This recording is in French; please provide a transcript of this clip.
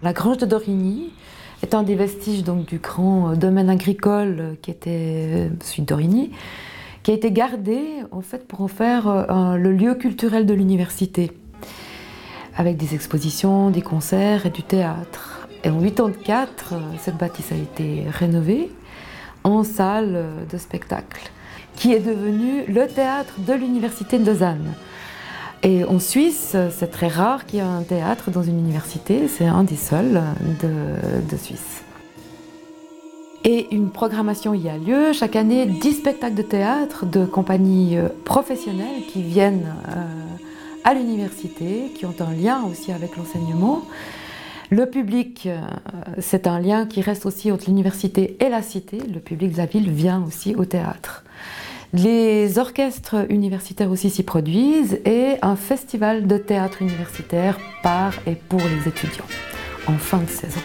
La grange de Dorigny est un des vestiges donc, du grand domaine agricole qui était celui Dorigny, qui a été gardé en fait, pour en faire euh, le lieu culturel de l'université, avec des expositions, des concerts et du théâtre. Et en 1984, cette bâtisse a été rénovée en salle de spectacle, qui est devenue le théâtre de l'université de Lausanne. Et en Suisse, c'est très rare qu'il y ait un théâtre dans une université, c'est un des seuls de, Suisse. Et une programmation y a lieu. Chaque année, 10 spectacles de théâtre de compagnies euh, professionnelles qui viennent euh, à l'université, qui ont un lien aussi avec l'enseignement. Le public, euh, c'est un lien qui reste aussi entre l'université et la cité. Le public de la ville vient aussi au théâtre. Les orchestres universitaires aussi s'y produisent et un festival de théâtre universitaire par et pour les étudiants en fin de saison.